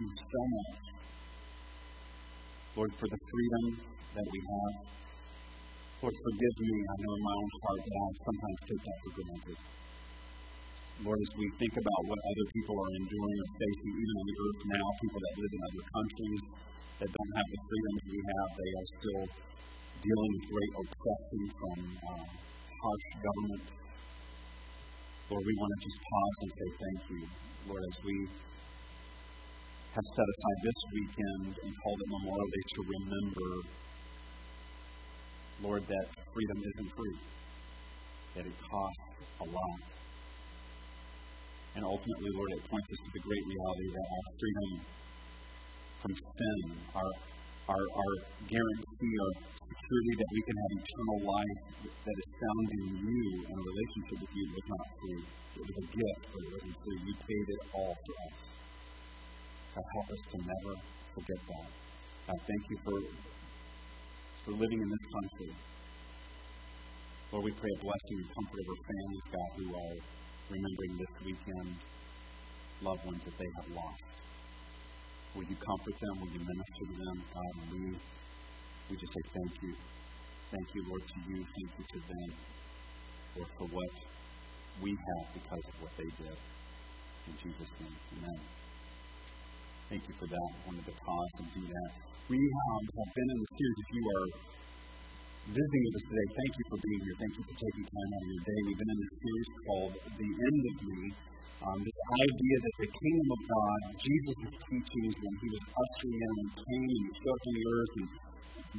you so much. Lord, for the freedom that we have. Lord, forgive me. I know in my own heart that I sometimes take that for granted. Lord, as we think about what other people are enduring or facing, even on the earth now, people that live in other countries that don't have the freedoms we have, they are still dealing with great oppression from uh, harsh governments. Lord, we want to just pause and say thank you, Lord, as we have set aside this weekend and called it Memorial Day to remember, Lord, that freedom isn't free, that it costs a lot. And ultimately, Lord, it points us to the great reality that our freedom from sin, our, our, our guarantee, our security that we can have eternal life that is found in you and a relationship with you was not free. It was a gift, but it wasn't free. You paid it all for us. Help us to never forget that. God, thank you for, for living in this country. Lord, we pray a blessing and comfort over families, God, who are remembering this weekend loved ones that they have lost. Will you comfort them? Will you minister to them? God, and we, we just say thank you. Thank you, Lord, to you. Thank you to them, Lord, for what we have because of what they did. In Jesus' name, amen. Thank you for that. I wanted to pause and do that. We um, have been in the series. If you are visiting with us today, thank you for being here. Thank you for taking time out of your day. We've been in a series called The End of Me. Um, this idea that the kingdom of God, Jesus' teachings when he was ushering in and came and showed the earth and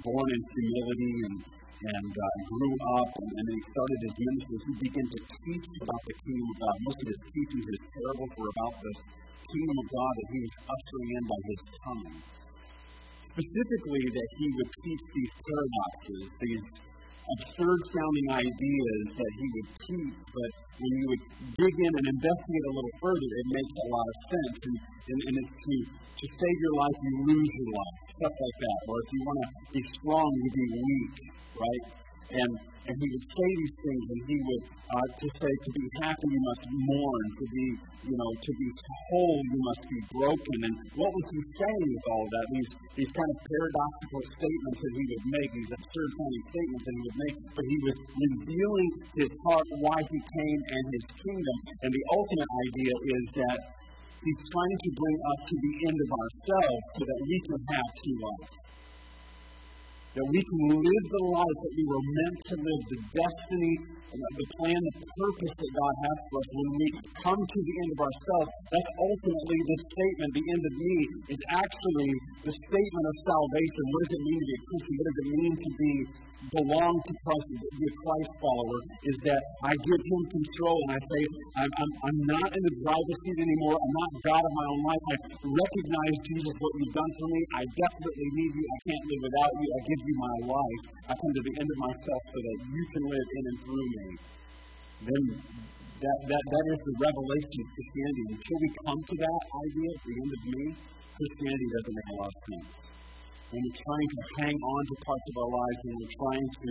born in humility and, and uh, grew up and, and then started his ministry, he began to teach about the kingdom of God. Most of his teachings, his parables were about this kingdom of God that he was ushering in by his coming specifically that he would teach these paradoxes, these absurd sounding ideas that he would teach, but when you would dig in and investigate a little further, it makes a lot of sense. And, and, and it's to, to save your life, you lose your life, stuff like that. Or if you want to be strong, you be weak, right? And and he would say these things, and he would uh, to say, to be happy you must mourn, to be, you know, to be whole you must be broken. And what was he saying with all of that? These these kind of paradoxical statements that he would make, these absurd sounding statements that he would make, but he was revealing his heart, why he came, and his kingdom. And the ultimate idea is that he's trying to bring us to the end of ourselves so that we can have true life that we can live the life that we were meant to live, the destiny, the plan, the purpose that God has for us. When we come to the end of ourselves, that's ultimately the statement, the end of me, is actually the statement of salvation. What does it mean to be a Christian? What does it mean to be belong to Christ, to be a Christ follower, is that I give Him control and I say, I'm, I'm, I'm not in the driver's seat anymore. I'm not God of my own life. I recognize, Jesus, what you've done for me. I desperately need you. I can't live without you. I give you my life. I come to the end of myself so that you can live in and through me. Then that, that, that is the revelation of Christianity. Until we come to that idea at the end of me, Christianity doesn't make a lot of sense when we're trying to hang on to parts of our lives, when we're trying to,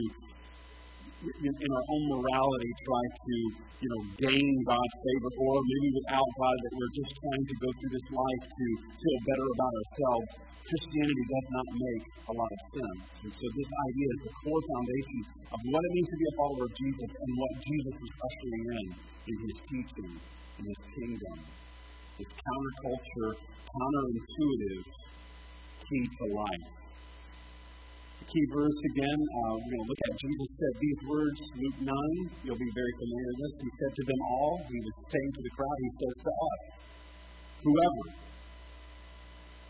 in, our own morality, try to, you know, gain God's favor, or maybe without God, that we're just trying to go through this life to feel better about ourselves, Christianity does not make a lot of sense. And so this idea is the core foundation of what it means to be a follower of Jesus and what Jesus is ushering in in his teaching, in his kingdom. This counterculture, counterintuitive key to life. Key verse again, uh, we're going to look at Jesus said these words, Luke 9. You'll be very familiar with this. He said to them all, he was saying to the crowd, he says to us, whoever.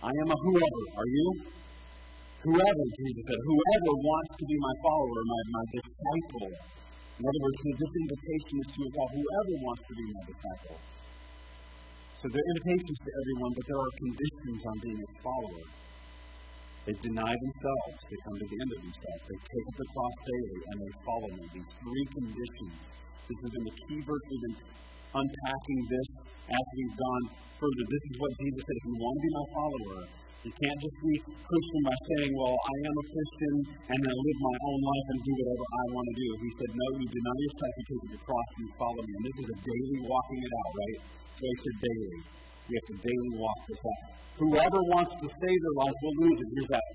I am a whoever. Are you? Whoever, Jesus said, whoever wants to be my follower, my, my disciple. In other words, this invitation is to all, whoever wants to be my disciple. So there are invitations to everyone, but there are conditions on being a follower. They deny themselves. They come to the end of themselves. They take up the cross daily and they follow me. These three conditions. This has been the key verse. We've been unpacking this as we've gone further. This is what Jesus said. If you want to be my follower, you can't just be Christian by saying, well, I am a Christian and I live my own life and do whatever I want to do. He said, no, you deny yourself, you take the cross and you follow me. And this is a daily walking it out, right? So he said daily. We have to daily walk this out. Whoever wants to save their life will lose it. Here's that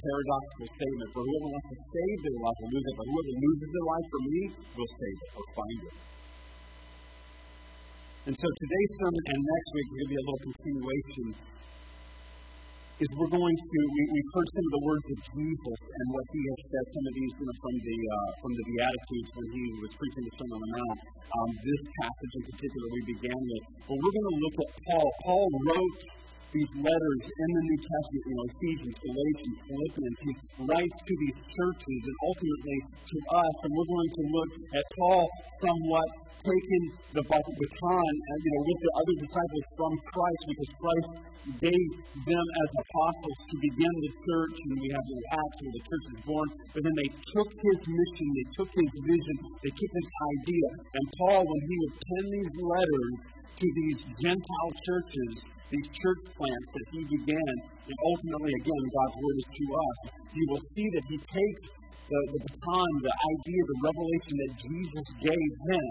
paradoxical statement. For whoever wants to save their life will lose it, but whoever loses their life for me will save it or find it. And so today's sermon and next week is going to be a little continuation. Is we're going to we, we've heard some of the words of Jesus and what he has said. Some of these from the uh, from the Beatitudes when he was preaching the Sermon on the Mount. Um, this passage in particular we began with. But we're going to look at Paul. Paul wrote these letters in the New Testament, you know, Ephesians, Galatians, Philippians, he writes to these churches and ultimately to us. And we're going to look at Paul somewhat taking the baton, uh, you know, with the other disciples from Christ because Christ gave them as apostles to begin the church, and we have the Acts where the church is born. But then they took his mission, they took his vision, they took his idea. And Paul, when he would pen these letters to these Gentile churches, these church plants that he began, and ultimately, again, God's word is to us, you will see that he takes the, the baton, the idea, the revelation that Jesus gave him,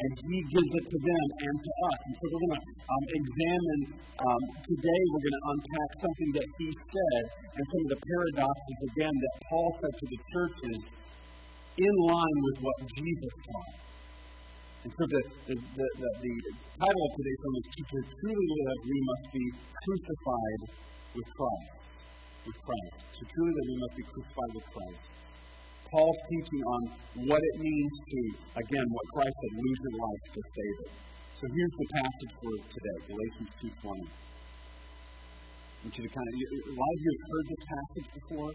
and he gives it to them and to us. And so we're going to um, examine um, today, we're going to unpack something that he said and some of the paradoxes, again, that Paul said to the churches in line with what Jesus taught. And so the, the, the, the, the title of today's sermon is To Truly Live, We Must Be Crucified with Christ. With Christ. To truly live, we must be crucified with Christ. Paul's teaching on what it means to, again, what Christ said, lose your life to save it. So here's the passage for today, Galatians 2.20. I want you kind of, a lot of you have heard this passage before.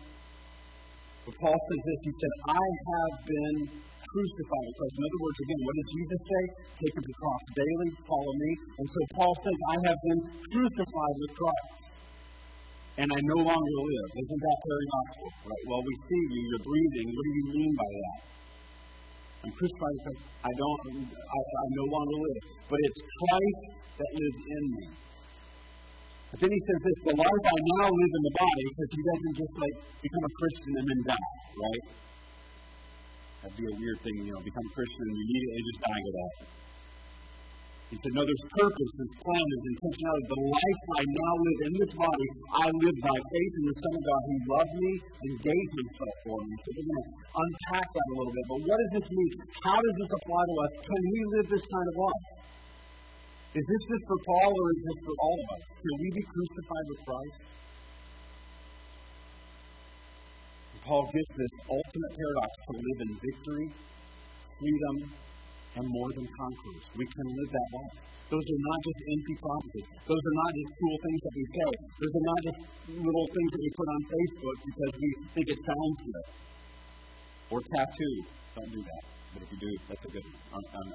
But Paul says this, he said, I have been crucified Christ. In other words, again, what does Jesus say? Take up the cross daily, follow me. And so Paul says, I have been crucified with Christ. And I no longer live. Isn't that very gospel? Right? Well, we see you, you're breathing. What do you mean by that? I'm crucified because I don't, I, I no longer live. But it's Christ that lives in me. But then he says this, the life I now live in the body, because he doesn't just like become a Christian and then die, right? That'd be a weird thing, you know, become Christian and immediately just die to that. He said, No, there's purpose, there's plan, there's intentionality. The life I now live in this body, I live by faith in the Son of God who loved me and gave himself for me. So we're going to unpack that a little bit. But what does this mean? How does this apply to us? Can we live this kind of life? Is this just for Paul or is this for all of us? Can we be crucified with Christ? Paul gives this ultimate paradox to live in victory, freedom, and more than conquerors. We can live that life. Those are not just empty promises. Those are not just cool things that we say. Those are not just little things that we put on Facebook because we think it sounds good. Or tattoo. Don't do that. But if you do, that's a good one. I'm, I'm,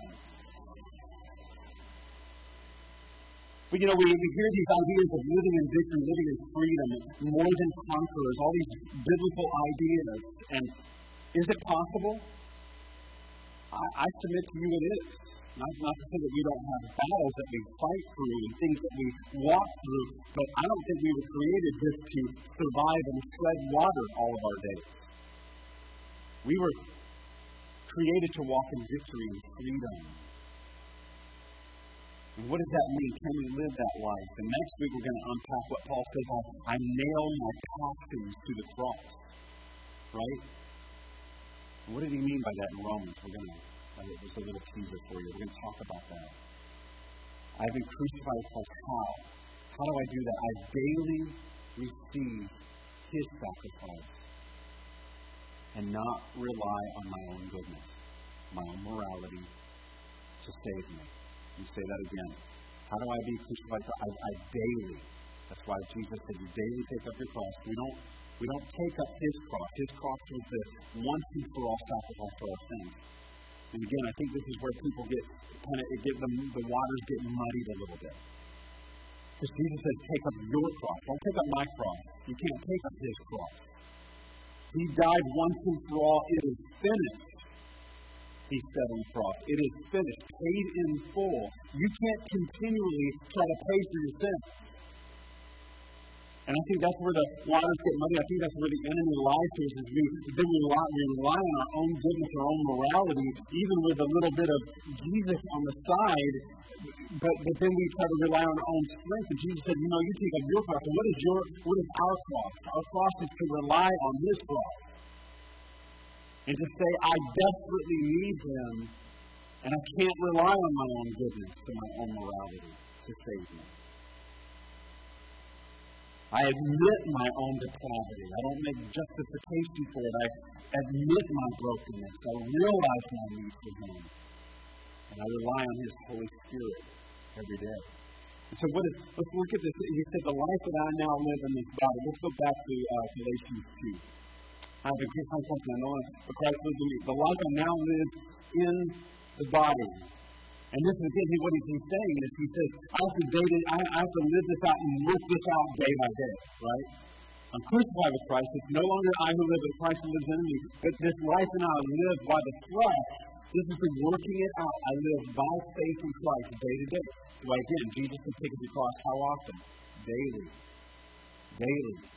But you know, we, we hear these ideas of living in victory, living in freedom, more than conquerors, all these biblical ideas. And is it possible? I, I submit to you it is. Not, not to say that we don't have battles that we fight through and things that we walk through, but I don't think we were created just to survive and tread water all of our days. We were created to walk in victory and freedom. And what does that mean? Can we live that life? And next week we're going to unpack what Paul says I, nail my costumes to the cross. Right? What did he mean by that in Romans? We're going to, uh, just a little teaser for you. We're going to talk about that. I've been crucified Christ. How? How do I do that? I daily receive his sacrifice and not rely on my own goodness, my own morality to save me. You say that again. How do I be crucified? I, I daily. That's why Jesus said, You daily take up your cross. We don't we don't take up his cross. His cross was the once and for all sacrifice for our sins. And again, I think this is where people get kind of get the, the waters get muddied a little bit. Because Jesus says, take up your cross. Don't take up my cross. You can't take up his cross. He died once and for all. It is finished. He said on the cross. It is finished, paid in full. You can't continually try to pay for your sins. And I think that's where the waters get muddy. I think that's where the enemy lies to us is we, then we rely, we rely on our own goodness, our own morality, even with a little bit of Jesus on the side. But, but then we try to rely on our own strength. And Jesus said, you know, you take up your cross. And what is your what is our cross? Our cross is to rely on his cross. And to say, I desperately need him, and I can't rely on my own goodness and my own morality to save me. I admit my own depravity. I don't make justification for it. I admit my brokenness. I realize my need for Him. And I rely on His Holy Spirit every day. And so, what is, let's look at this. He said, The life that I now live in this body. Let's go back to uh, Galatians 2. I have a good something. I Christ lives in me. The life I now live in the body and this is again what he's saying is he says, I have to it, I, I have to live this out and work this out day by day, right? I'm crucified with Christ. It's no longer I who live, but Christ who lives in me. But this life and I live by the flesh. This is the working it out. I live by faith in Christ day to day. So again, Jesus can take the cross how often? Daily. Daily.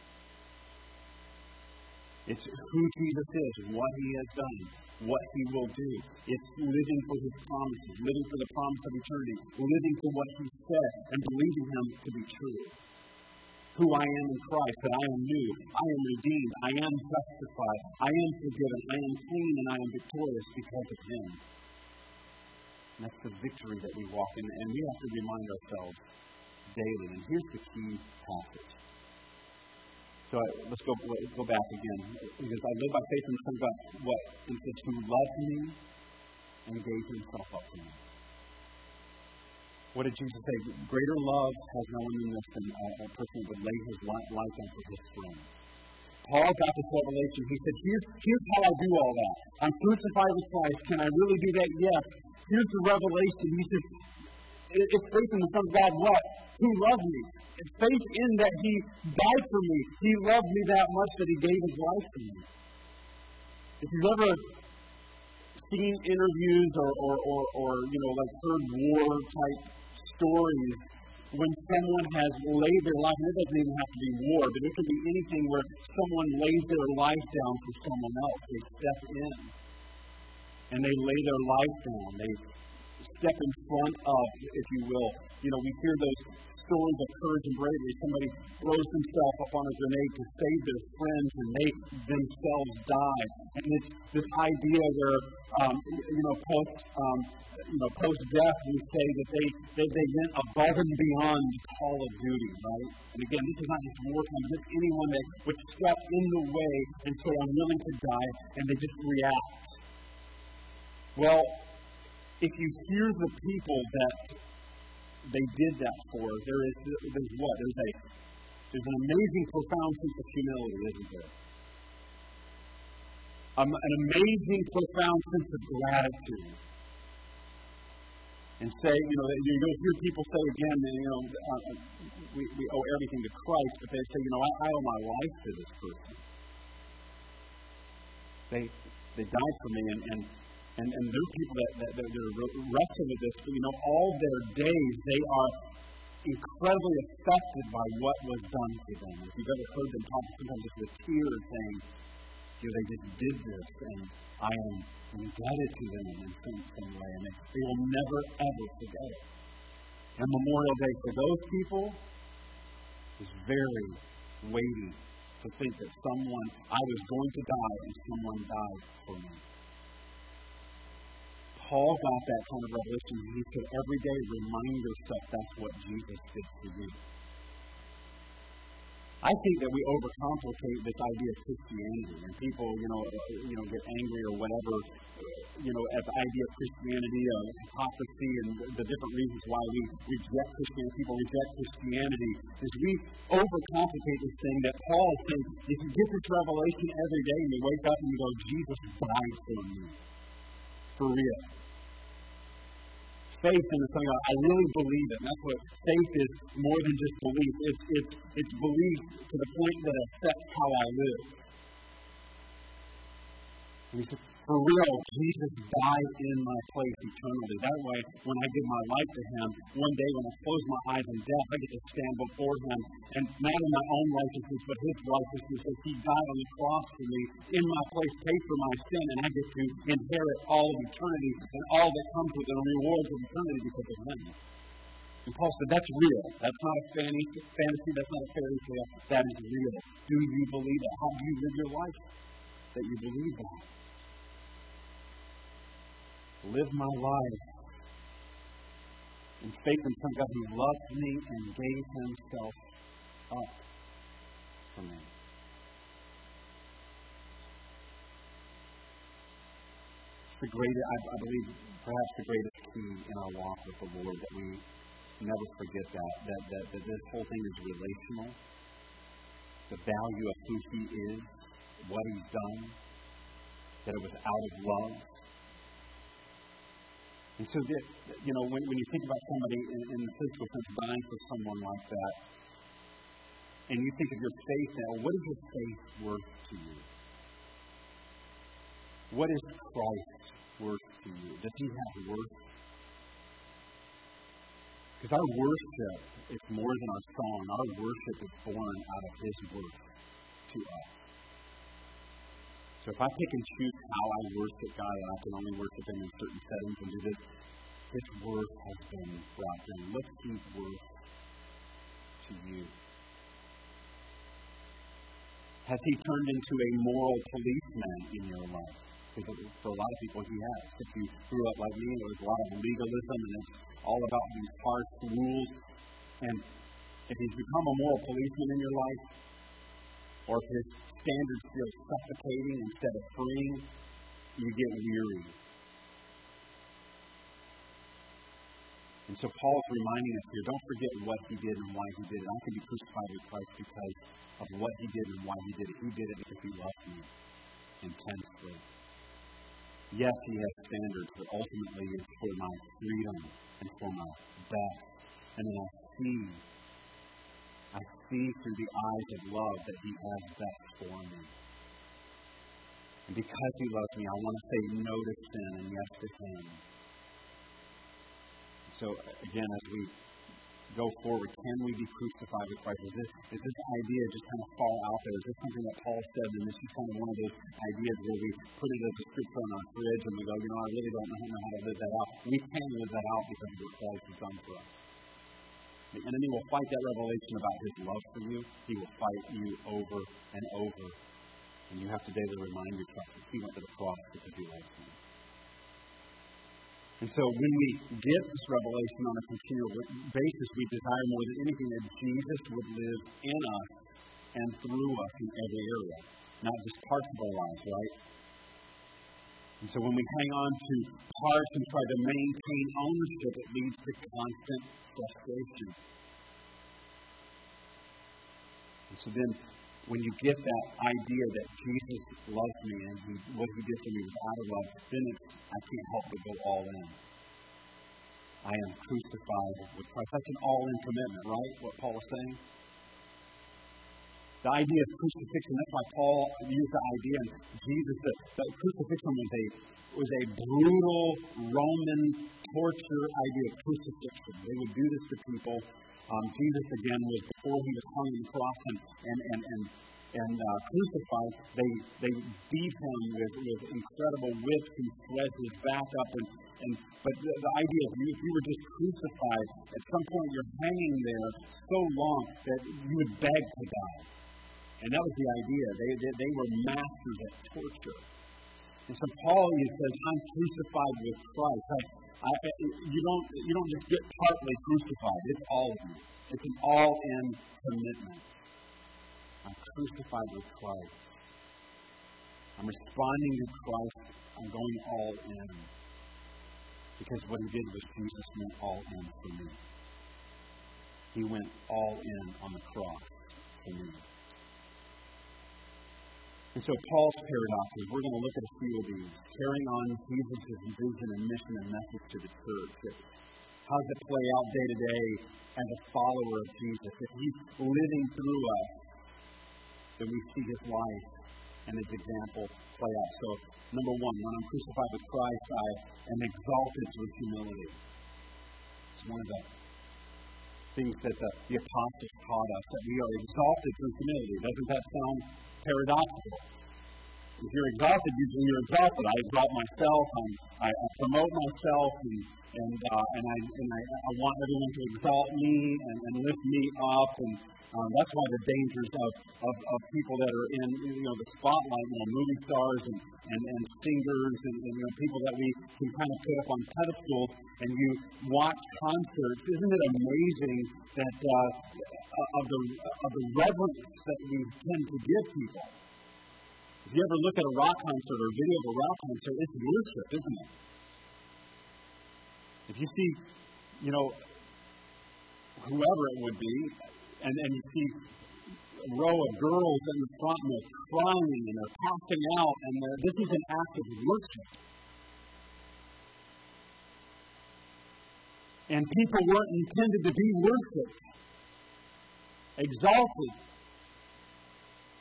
It's who Jesus is, what he has done what He will do. It's living for His promises, living for the promise of eternity, living for what He said, and believing Him to be true. Who I am in Christ, that I am new, I am redeemed, I am justified, I am forgiven, I am clean, and I am victorious because of Him. And that's the victory that we walk in, and we have to remind ourselves daily. And here's the key passage. So I, let's go go back again. Because I live by faith in Son of. What? He says, who loved me and gave himself up for me. What did Jesus say? Greater love has no one than this than a, person would lay his life down for his friends. Paul got this revelation. He said, here's, here's how I do all that. I'm crucified with Christ. Can I really do that? Yes. Here's the revelation. He said, it's faith in the Son of God. What? Who loved me It's faith in that He died for me. He loved me that much that He gave His life for me. If you've ever seen interviews or, or, or, or you know, like heard war type stories, when someone has laid their life, and it doesn't even have to be war, but it could be anything where someone lays their life down for someone else. They step in and they lay their life down. They step in front of, if you will. You know, we hear those stories of courage and bravery. Somebody throws themselves up on a grenade to save their friends and they themselves die. And it's this idea where, um, you know, post, um, you know, post death, we say that they, they, they went above and beyond the call of duty, right? And again, this is not just wartime, just anyone that would step in the way and say, I'm willing to die, and they just react. Well, if you hear the people that they did that for, there is there's what? There's a there's an amazing, profound sense of humility, isn't there? Um, an amazing, profound sense of gratitude. And say, you know, you'll hear people say again, you know, uh, we, we owe everything to Christ, but they say, you know, I, I owe my life to this person. They they died for me, and, and and, and there are people that, that, that are wrestling with this, you know, all their days they are incredibly affected by what was done for them. If you've ever heard them talk, sometimes just with tears saying, you know, they just did this, and I am indebted to them in some, some way, and they, they will never, ever forget it. And Memorial Day for those people is very weighty to think that someone, I was going to die, and someone died for me. Paul got that kind of revelation. He said, every day remind yourself that's what Jesus did for you. I think that we overcomplicate this idea of Christianity, and people, you know, uh, you know, get angry or whatever, you know, at the idea of Christianity, of hypocrisy, and the different reasons why we reject Christianity. People reject Christianity. Is we overcomplicate this thing that Paul saying. If you get this revelation every day, and you wake up and you go, Jesus died for me, for real faith in of God. I really believe. And that's what faith is more than just belief. It's, it's, it's belief to the point that affects how I live. And he For real, Jesus died in my place eternally. That way, when I give my life to Him, one day when I close my eyes in death, I get to stand before Him. And not in my own righteousness, but His righteousness, as He died on the cross for me, in my place, paid for my sin, and I get to inherit all of eternity and all that comes with the rewards of eternity because of Him. And Paul said, that's real. That's not a fantasy. That's not a fairy tale. That is real. Do you believe that? How do you live your life that you believe that? Live my life in faith in some God who loved me and gave himself up for me. It's the greatest, I, I believe, perhaps the greatest key in our walk with the Lord that we never forget that, that, that, that this whole thing is relational. The value of who he is, what he's done, that it was out of love. And so, that, you know, when, when you think about somebody in, in the physical sense dying for someone like that, and you think of your faith now, what is your faith worth to you? What is Christ worth to you? Does he have worth because our worship is more than our song. Our worship is born out of His worth to us. So if I pick and choose how I worship God, and I can only worship Him in certain settings and do this, His worth has been brought down. What's His worth to you? Has He turned into a moral policeman in your life? Because for a lot of people, he has. If you grew up like me, there's a lot of legalism, and it's all about these harsh rules. And if he's become a moral policeman in your life, or if his standards feel suffocating instead of freeing, you get weary. And so Paul's reminding us here don't forget what he did and why he did it. I can be crucified with Christ because of what he did and why he did it. He did it because he loved me intensely. Yes, he has standards, but ultimately it's for my freedom and for my best. And then I see, I see through the eyes of love that he has best for me. And because he loves me, I want to say no to sin and yes to him. So, again, as we go forward? Can we be crucified with Christ? Is this, is this idea just kind of fall out there? Is this something that Paul said, and this is kind of one of those ideas where we put it as a scripture on our fridge and we go, you know, I really don't know how to live that out. We can live that out because of what Christ has done for us. The enemy will fight that revelation about his love for you. He will fight you over and over. And you have to daily remind yourself that he went to the cross because he loves you. And so when we get this revelation on a continual basis, we desire more than anything that Jesus would live in us and through us in every area, not just parts of our lives, right? And so when we hang on to parts and try to maintain ownership, it leads to constant frustration. And so then when you get that idea that Jesus loves me and he, what he did for me was out of love, then it's, I can't help but go all in. I am crucified with Christ. That's an all in commitment, right? What Paul is saying? The idea of crucifixion, that's why Paul used the idea, and Jesus, that, that crucifixion was a, was a brutal Roman torture idea of crucifixion. They would do this to people um, Jesus, again, was before he was hung on the cross and, and, and, and, and uh, crucified, they, they beat him with, with incredible whips and sweat his back up. And, and, but the, the idea is if you were just crucified, at some point you're hanging there so long that you would beg to die. And that was the idea. They, they, they were masters at torture. And so Paul he says, I'm crucified with Christ. I, I, you, don't, you don't just get partly crucified. It's all of you. It's an all-in commitment. I'm crucified with Christ. I'm responding to Christ. I'm going all in. Because what he did was Jesus went all in for me. He went all in on the cross for me. And so Paul's paradoxes, we're going to look at a few of these, carrying on Jesus' vision and mission and message to the church. How does it play out day to day as a follower of Jesus? If he's living through us, then we see his life and his example play out. So, number one, when I'm crucified with Christ, I am exalted through humility. It's one of the things that the, the apostles taught us, that we are exalted through humility. Doesn't that sound paradoxical? If you're exalted, usually you're exalted. I exalt myself, I, I promote myself, and and uh, and I and I, I want everyone to exalt me and, and lift me up, and um, that's of the dangers of, of, of people that are in you know the spotlight, you know, movie stars and, and, and singers and, and you know people that we can kind of put up on pedestals, and you watch concerts. Isn't it amazing that uh, of the of the reverence that we tend to give people? If you ever look at a rock concert or a video of a rock concert, it's worship, isn't it? If you see, you know, whoever it would be, and, and you see a row of girls in the front and they're crying and they're passing out, and this is an act of worship. And people weren't intended to be worshiped, exalted,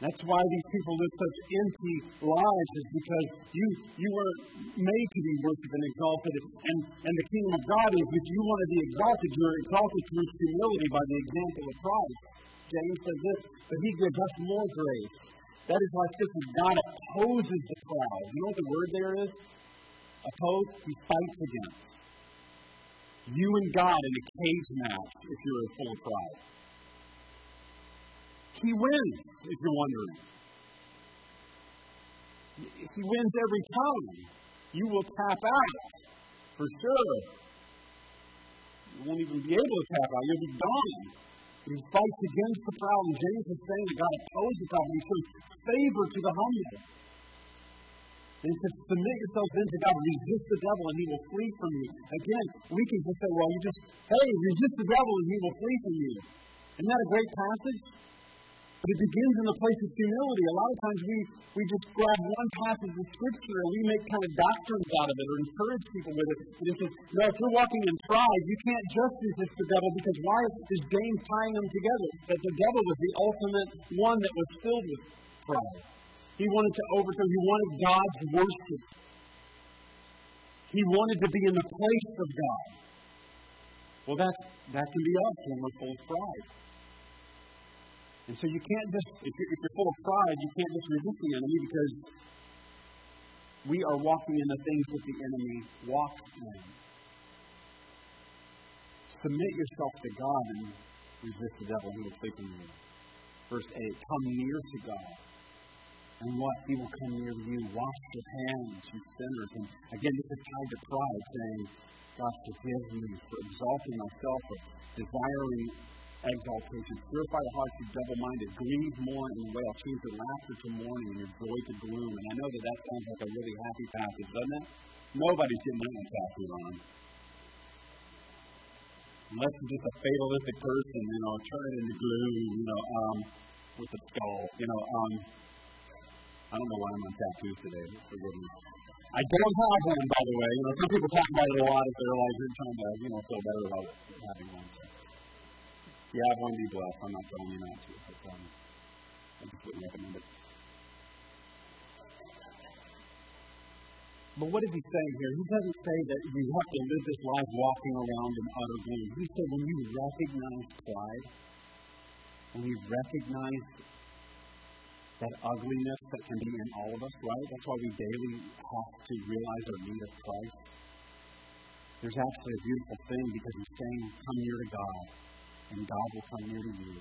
that's why these people live such empty lives, is because you you were made to be worshipped and exalted. And, and the kingdom of God is if you want to be exalted, you're exalted through humility by the example of Christ. James says this, but he gives us more grace. That is why Scripture God opposes the proud. You know what the word there is? Oppose, he fights against. You and God in a cage match if you're a full of pride. He wins, if you're wondering. He wins every time. You will tap out, for sure. You won't even be able to tap out. You'll be gone. He fights against the proud. And James is saying that God opposes the proud. He shows favor to the humble. And he says, submit yourselves then to God, resist the devil, and he will flee from you. Again, we can just say, well, you just, hey, resist the devil, and he will flee from you. Isn't that a great passage? But it begins in the place of humility. A lot of times we, we just grab one passage of Scripture and we make kind of doctrines out of it or encourage people with it. And it says, no, if you're walking in pride, you can't just resist the devil because why is James tying them together? That the devil was the ultimate one that was filled with pride. He wanted to overthrow, he wanted God's worship. He wanted to be in the place of God. Well, that's, that can be us when we're full of pride. And so you can't just, if you're, if you're full of pride, you can't just resist the enemy because we are walking in the things that the enemy walks in. Submit yourself to God and resist the devil, he will flee from you. Verse 8 Come near to God. And what? He will come near to you. Wash your hands, you sinners. And again, this is tied to pride, saying, God, forgive me for exalting myself, for desiring exaltation. Purify the hearts of double minded. Grieve, mourn, and wail. Change your laughter to mourning and your joy to gloom. And I know that that sounds like a really happy passage, doesn't it? Nobody's getting that tattooed on. Unless you're just a fatalistic person, you know, turn it into gloom, you know, um, with the skull. You know, um, I don't know why I'm on tattoos today. Forgive me. I don't have one, by the way. You know, some people talk about it a lot if they're like, you're trying to, you know, feel better about having one. Yeah, I want to be blessed. I'm not telling you not to, but um, I just wouldn't recommend it. But what is he saying here? He doesn't say that you have to live this life walking around in utter gloom. He said when you recognize pride, when you recognize that ugliness that can be in all of us, right? That's why we daily have to realize our need of Christ. There's actually a beautiful thing because he's saying, come near to God and God will come near to you.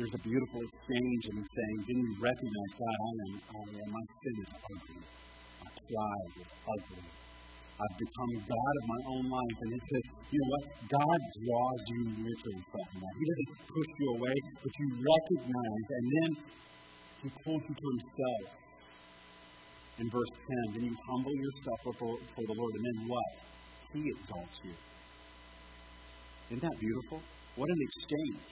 There's a beautiful exchange in saying, Didn't you recognize God? I am, I am, my sin is ugly. My pride is ugly. I've become God of my own life. And it says, you know what? God draws you near to himself. He doesn't push you away, but you recognize, and then he pulls you to himself. In verse 10, then you humble yourself before, before the Lord, and then what? He exalts you. Isn't that beautiful? What an exchange.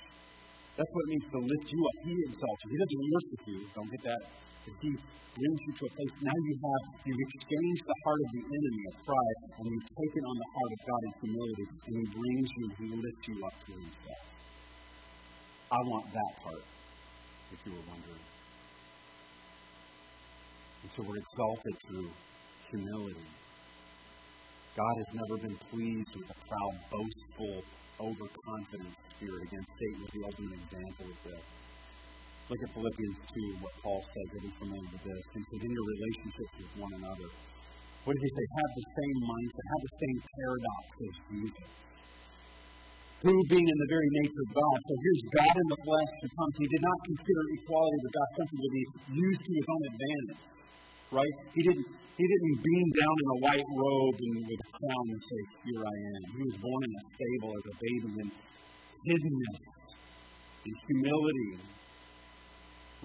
That's what it means to lift you up. He exalts you. He doesn't worship you. Don't get that. But he brings you to a place. Now you have, you've exchanged the heart of the enemy of pride, and you've taken on the heart of God in humility, and he brings you, he lifts you up to himself. I want that part, if you were wondering. And so we're exalted through humility. God has never been pleased with a proud, boastful, overconfident spirit. Again, Satan is the ultimate example of this. Look at Philippians 2, what Paul says. You'll be familiar with this. He says, in your relationships with one another, what does he say? Have the same mindset, have the same paradox as Jesus. Who, being in the very nature of God, so here's God in the flesh who comes. He did not consider equality with God something to be used to his own advantage. Right? He didn't he didn't beam down in a white robe and with a crown and say, Here I am. He was born in a stable as a baby in hiddenness and humility.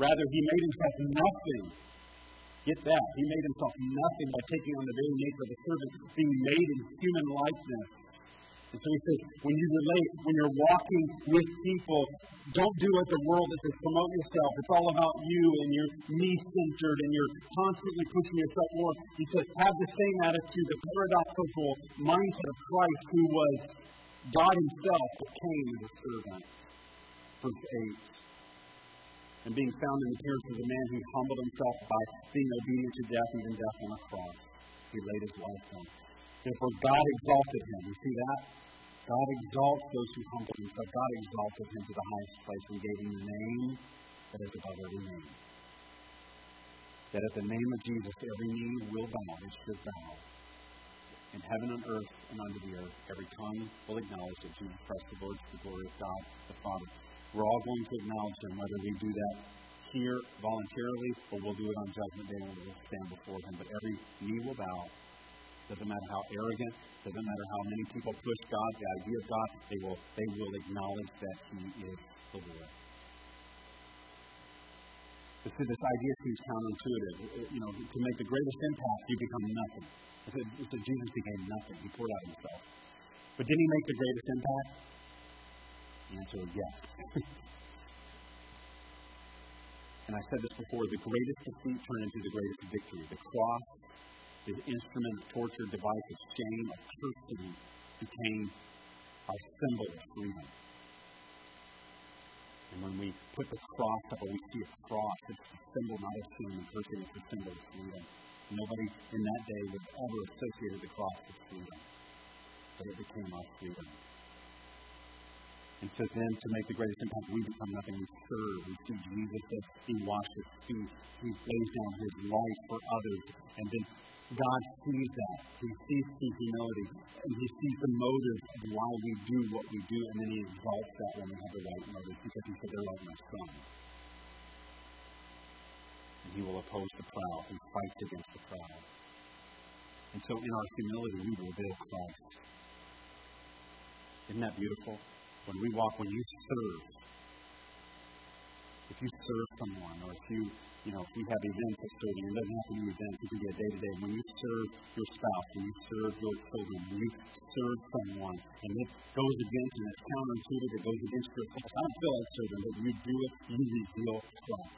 Rather, he made himself nothing. Get that. He made himself nothing by taking on the very nature of a servant, being made in human likeness. And so he says, when you relate, when you're walking with people, don't do what the world that says promote yourself. It's all about you and you're me centered and you're constantly pushing yourself more. He says, have the same attitude, the paradoxical mindset of Christ who was God himself but came as a servant. Verse 8. And being found in the appearance as a man, he humbled himself by being obedient to death, even death on a cross. He laid his life down. Therefore, God exalted him. You see that? God exalts those who humble themselves. God exalted him to the highest place and gave him the name that is above every name. That at the name of Jesus, every knee will bow, it should bow. In heaven and earth and under the earth, every tongue will acknowledge that Jesus Christ the Lord to the glory of God the Father. We're all going to acknowledge him, whether we do that here voluntarily or we'll do it on Judgment Day when we'll stand before him. But every knee will bow. Doesn't matter how arrogant, doesn't matter how many people push God, the idea of God, they will, they will acknowledge that He is the Lord. But see, this idea seems counterintuitive. You know, to make the greatest impact, you become nothing. It said, it said Jesus became nothing. He poured out himself. But did he make the greatest impact? The answer is yes. and I said this before the greatest defeat turned into the greatest victory. The cross his instrument of torture, device of shame, of cursing, became our symbol of freedom. And when we put the cross up, we see a cross, it's the symbol not of shame and cursing, it's a symbol of freedom. Nobody in that day would ever associate the cross with freedom, but it became our freedom. And so then, to make the greatest impact, we become nothing. We serve. We see Jesus He washes feet. He lays down His life for others. And then God sees that. He sees the humility, and He sees the motives of why we do what we do, and then He exalts that when we have the right motives, because He said, They're like my son. And He will oppose the proud and fights against the proud. And so in our humility, we reveal Christ. Isn't that beautiful? When we walk, when you serve, if you serve someone, or if you you know, if you have events at serving, it doesn't have to be events, it can be a day to day. When you serve your spouse, when you serve your children, when you serve someone, and it goes against and it's counterintuitive, it goes against your flesh. I don't feel like serving, but you do it, you reveal Christ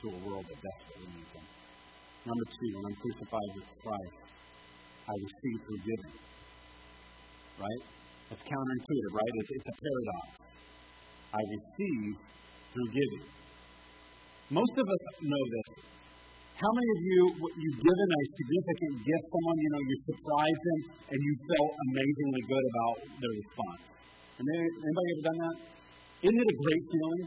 to a world that desperately needs Him. Number two, when I'm crucified with Christ, I receive forgiving. Right? That's counterintuitive, right? It's, it's a paradox. I receive through giving. Most of us know this. How many of you, you've given a significant gift someone, you know, you surprised them, and you felt amazingly good about their response? Anybody ever done that? Isn't it a great feeling?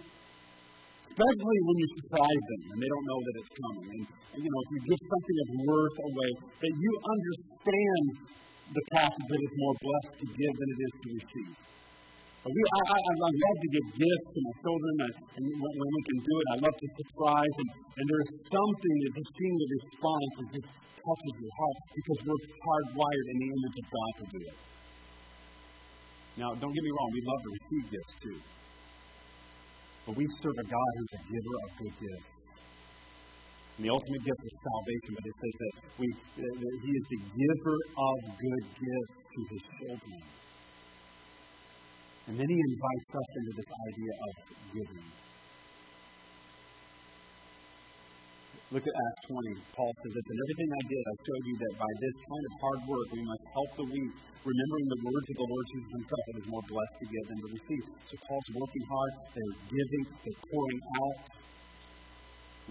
Especially when you surprise them and they don't know that it's coming. And, and you know, if you give something of worth away, that you understand the passage that it's more blessed to give than it is to receive. We, I, I, I love to give gifts to my children, and, and when, when we can do it, I love to surprise. And, and there's something that just seeing the response that just touches your heart because we're hardwired in the image of God to do it. Now, don't get me wrong, we love to receive gifts too. But we serve a God who's a giver of good gifts. And the ultimate gift is salvation, but it says that, we, that He is the giver of good gifts to His children. And then he invites us into this idea of giving. Look at Acts 20. Paul says this, and everything I did, I showed you that by this kind of hard work we must help the weak, remembering the words of the Lord Jesus himself, it is more blessed to give than to receive. So Paul's working hard, they're giving, they're pouring out.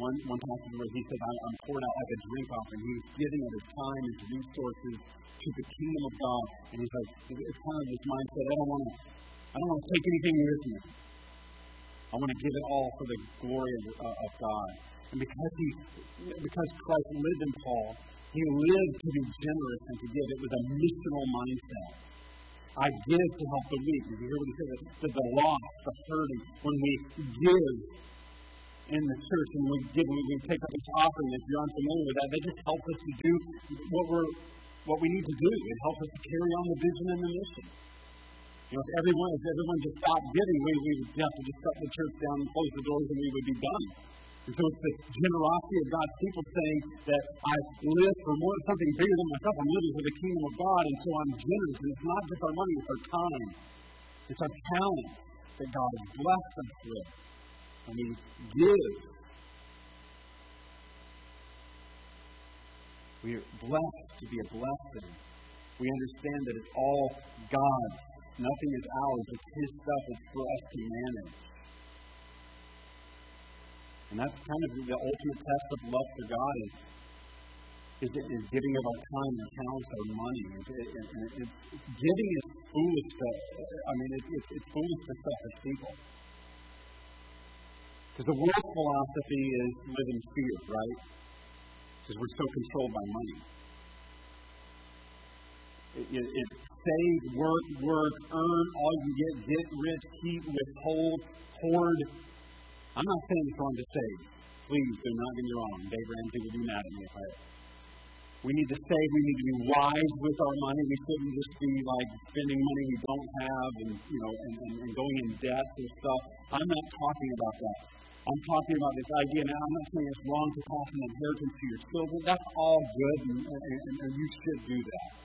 one, one passage where he says, I'm poured out like a drink offering. He's giving of his time, his resources to the kingdom of God. And he's like, it's kind of this mindset, I don't want to, I don't want to take anything with me. I want to give it all for the glory of, uh, of God. And because he, because Christ lived in Paul, he lived to be generous and to give. It was a missional mindset. I give to help the weak. Did you hear what he said? The, the lost, the hurting. When we give in the church and we give, we, we take up this offering, if you're unfamiliar with that, that just helps us to do what we're what we need to do. It helps us to carry on the vision and the mission. You know, if everyone, if everyone just stopped giving, we, we would have to just shut the church down and close the doors and we would be done. And so it's the generosity of God's people saying that I live for more, something bigger than myself. I'm living for the kingdom of God, and so I'm generous. And it's not just our money, it's our time. It's our talent that God has blessed us with. And we give. We are blessed to be a blessing. We understand that it's all God's. Nothing is ours. It's His stuff. It's for us to manage. And that's kind of the ultimate test of love for God is, is, is giving of our time, our talents, our money. It's, it, it, it's, giving is foolish to, I mean, it's, it's, it's foolish to selfish people. Because the world philosophy is live in fear, right? Because we're so controlled by money. It, it's save, work, work, earn all you get, get rich, keep, withhold, hoard, I'm not saying it's wrong to save. Please do not get me wrong. Dave Ramsey would be mad at me if I. We need to save. We need to be wise with our money. We shouldn't just be like spending money we don't have and you know and, and, and going in debt and stuff. I'm not talking about that. I'm talking about this idea now. I'm not saying it's wrong to pass an inheritance to your children. That's all good, and, and, and you should do that.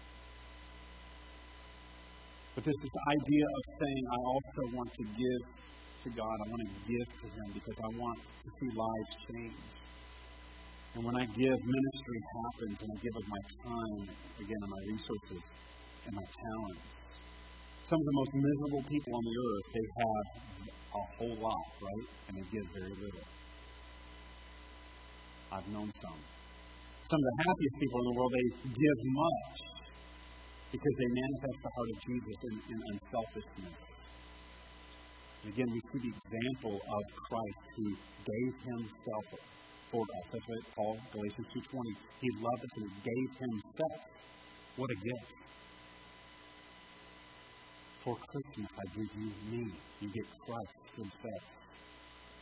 But this idea of saying, I also want to give to God. I want to give to Him because I want to see lives change. And when I give, ministry happens, and I give of my time, again, of my resources and my talents. Some of the most miserable people on the earth, they have a whole lot, right? And they give very little. I've known some. Some of the happiest people in the world, they give much because they manifest the heart of Jesus in, in unselfishness and again, we see the example of Christ who gave himself for us. That's what Paul, Galatians 2.20, he loved us and gave himself. What a gift. For Christmas, I give you me. You get Christ himself.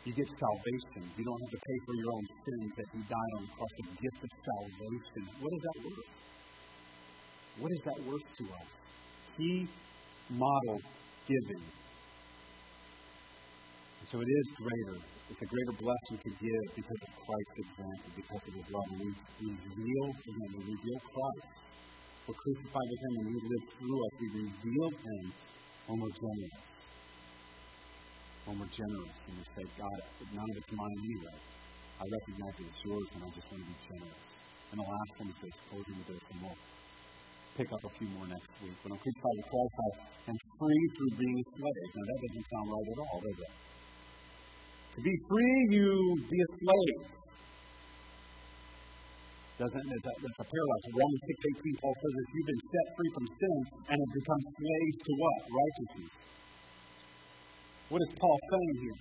You get salvation. You don't have to pay for your own sins that he died on the cross. The gift of salvation. What is that worth? What is that worth to us? He modeled giving and so it is greater. It's a greater blessing to give because of Christ's example, because of his love. We reveal him, we reveal Christ. We're crucified with him and he lives through us. We reveal him when we're generous. When we're generous and we say, God, none of it's mine anyway. I recognize that it's yours and I just want to be generous. And the last one is this, closing with this, and we'll pick up a few more next week. When I'm crucified with Christ, I am free through being a slave. Now, that doesn't sound right at all, does it? To be free, you be a slave. Doesn't that's a, that's a paradox. Romans six eighteen Paul says if you've been set free from sin and have become slaves to what? Righteousness. What is Paul saying here?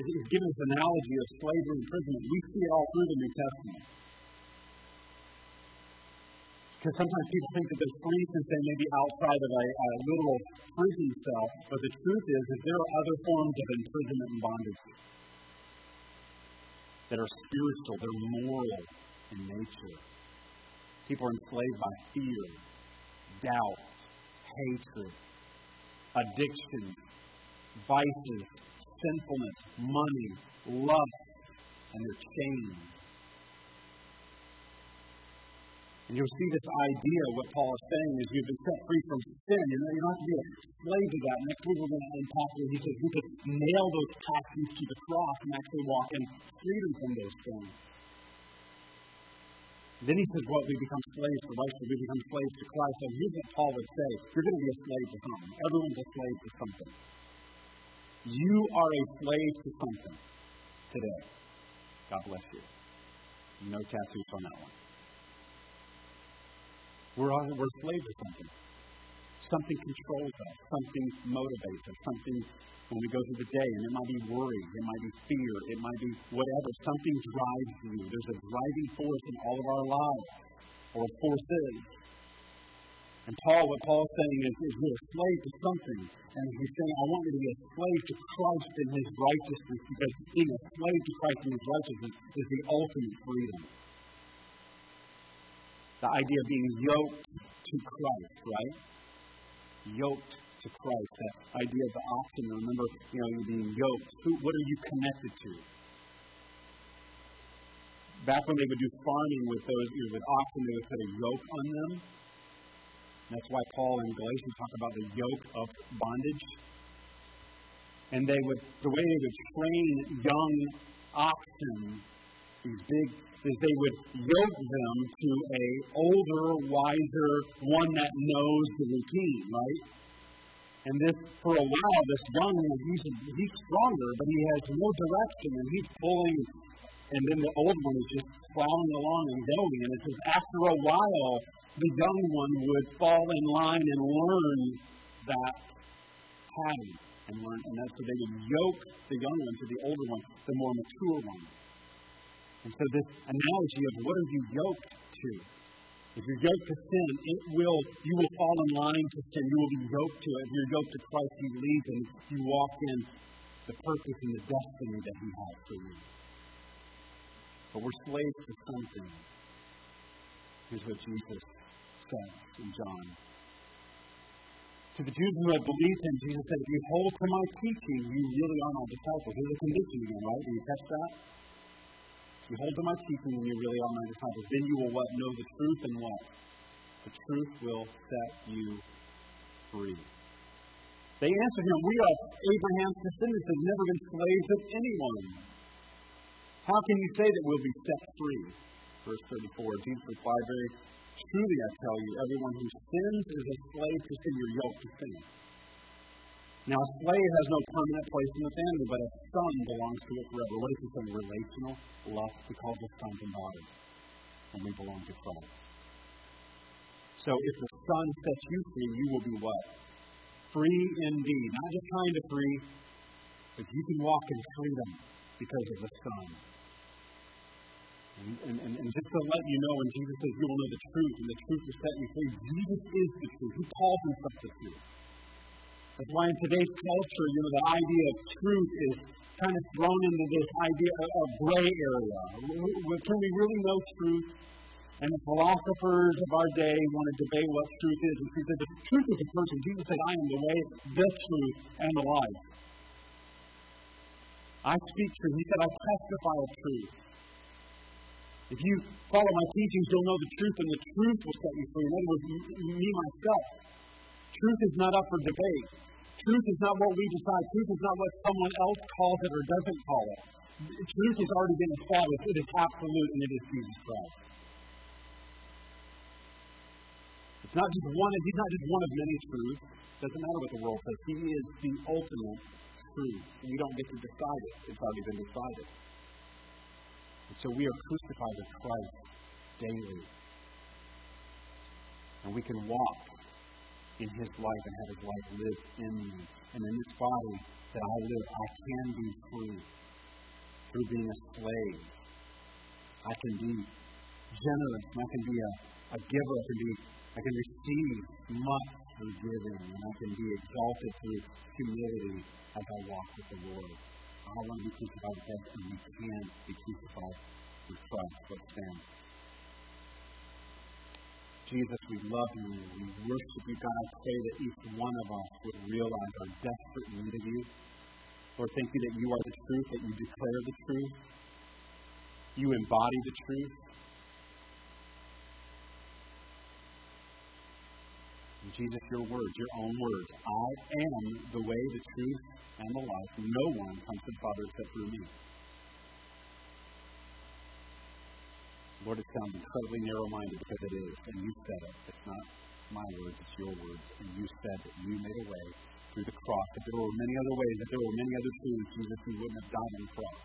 He's giving an analogy of slavery and imprisonment. We see it all through the New Testament. Because sometimes people think that they're free since they may be outside of a, a literal prison cell, but the truth is that there are other forms of imprisonment and bondage that are spiritual, they're moral in nature. People are enslaved by fear, doubt, hatred, addictions, vices, sinfulness, money, lust, and they're chained. And you'll see this idea, what Paul is saying is you've been set free from sin. You, don't have to be a slave to that. Next week we're going to unpack where he says we could nail those passions to the cross and actually walk in freedom from those things. Then he says, what? We become slaves to righteousness. We become slaves to Christ. And here's what Paul would say. You're going to be a slave to something. Everyone's a slave to something. You are a slave to something today. God bless you. No tattoos on that one. We're, all, we're slaves to something. Something controls us. Something motivates us. Something when we go through the day, and it might be worry, it might be fear, it might be whatever. Something drives you. There's a driving force in all of our lives, or forces. And Paul, what Paul is saying is, is we're a slave to something. And he's saying, I want you to be a slave to Christ and his righteousness, because being a slave to Christ and his righteousness is the ultimate freedom. The idea of being yoked to Christ, right? Yoked to Christ. That idea of the oxen. Remember, you know, you're being yoked. Who, what are you connected to? Back when they would do farming with those, you know, with oxen, they would put a yoke on them. That's why Paul in Galatians talk about the yoke of bondage. And they would, the way they would train young oxen, these big is they would yoke them to a older, wiser, one that knows the routine, right? And this, for a while, this young one, he's, he's stronger, but he has no direction, and he's pulling, and then the old one is just plowing along and going. And it's just after a while, the young one would fall in line and learn that pattern. And learn, and that's so they would yoke the young one to the older one, the more mature one. And so this analogy of what are you yoked to? If you're yoked to sin, it will you will fall in line to sin. You will be yoked to it. If you're yoked to Christ, He leads and you walk in the purpose and the destiny that He has for you. But we're slaves to something. Here's what Jesus says in John. To the Jews who had believed him, Jesus said, If you hold to my teaching, you really are my disciples. Here's a condition again, right? Do you catch that? You hold to my teaching and you really are my disciples, then you will what? Know the truth and what? The truth will set you free. They answered him, We are Abraham's descendants and never been slaves of anyone. How can you say that we'll be set free? Verse 34. Jesus replied, Very truly I tell you, everyone who sins is a slave to sin. You're yoked to sin. Now, a slave has no permanent place in the family, but a son belongs to it forever. What is this? A relational love. He calls us sons and daughters, and we belong to Christ. So, if the Son sets you free, you will be what? Free indeed. Not just kind of free, but you can walk in freedom because of the Son. And, and, and, just to let you know, when Jesus says you will know the truth, and the truth will set you free, Jesus is the truth. He calls himself the truth. That's why in today's culture, you know, the idea of truth is kind of thrown into this idea of gray area. Can we really know truth? And the philosophers of our day want to debate what truth is. And is, the truth is a person. Jesus said, I am the way, the truth, and the life. I speak truth. He said, I testify of truth. If you follow my teachings, you'll know the truth, and the truth will set you free. In other words, me myself. Truth is not up for debate. Truth is not what we decide. Truth is not what someone else calls it or doesn't call it. Truth has already been established. It is absolute, and it is Jesus Christ. It's not just one. He's not just one of many truths. Doesn't matter what the world says. He is the ultimate truth. We don't get to decide it. It's already been decided. And so we are crucified with Christ daily. And we can walk in his life and have his life live in me. And in this body that I live, I can be free through being a slave. I can be generous and I can be a, a giver. I can be I can receive much through giving and I can be exalted through humility as I walk with the Lord. I want to be crucified with Christ and we can be crucified with Christ. Let's stand. Jesus, we love you. We worship you, God. I pray that each one of us would realize our desperate need of you. Lord, thank you that you are the truth, that you declare the truth. You embody the truth. And Jesus, your words, your own words. I am the way, the truth, and the life. No one comes to the Father except through me. Lord, it sounds incredibly narrow minded because it is, and you said it. It's not my words, it's your words. And you said that you made a way through the cross. That there were many other ways, that there were many other truths, Jesus, you wouldn't have died on the cross.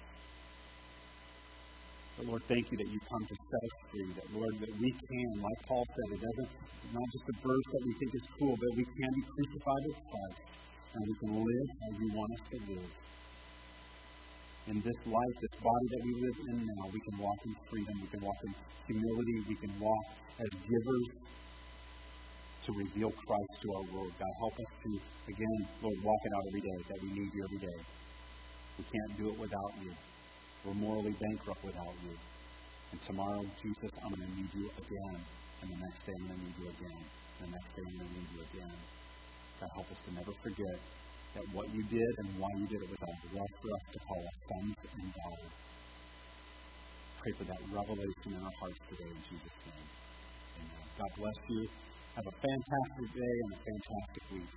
But Lord, thank you that you come to set us free. That Lord, that we can, like Paul said, it doesn't it's not just a verse that we think is cool, but we can be crucified with Christ and we can live how you want us to live. In this life, this body that we live in now, we can walk in freedom, we can walk in humility, we can walk as givers to reveal Christ to our world. God, help us to, again, Lord, walk it out every day, that we need you every day. We can't do it without you. We're morally bankrupt without you. And tomorrow, Jesus, I'm going to need you again. And the next day, I'm going to need you again. And the next day, I'm going to need you again. God, help us to never forget that what you did and why you did it was of love for us to call us sons and daughters. Pray for that revelation in our hearts today in Jesus' name. Amen. God bless you. Have a fantastic day and a fantastic week.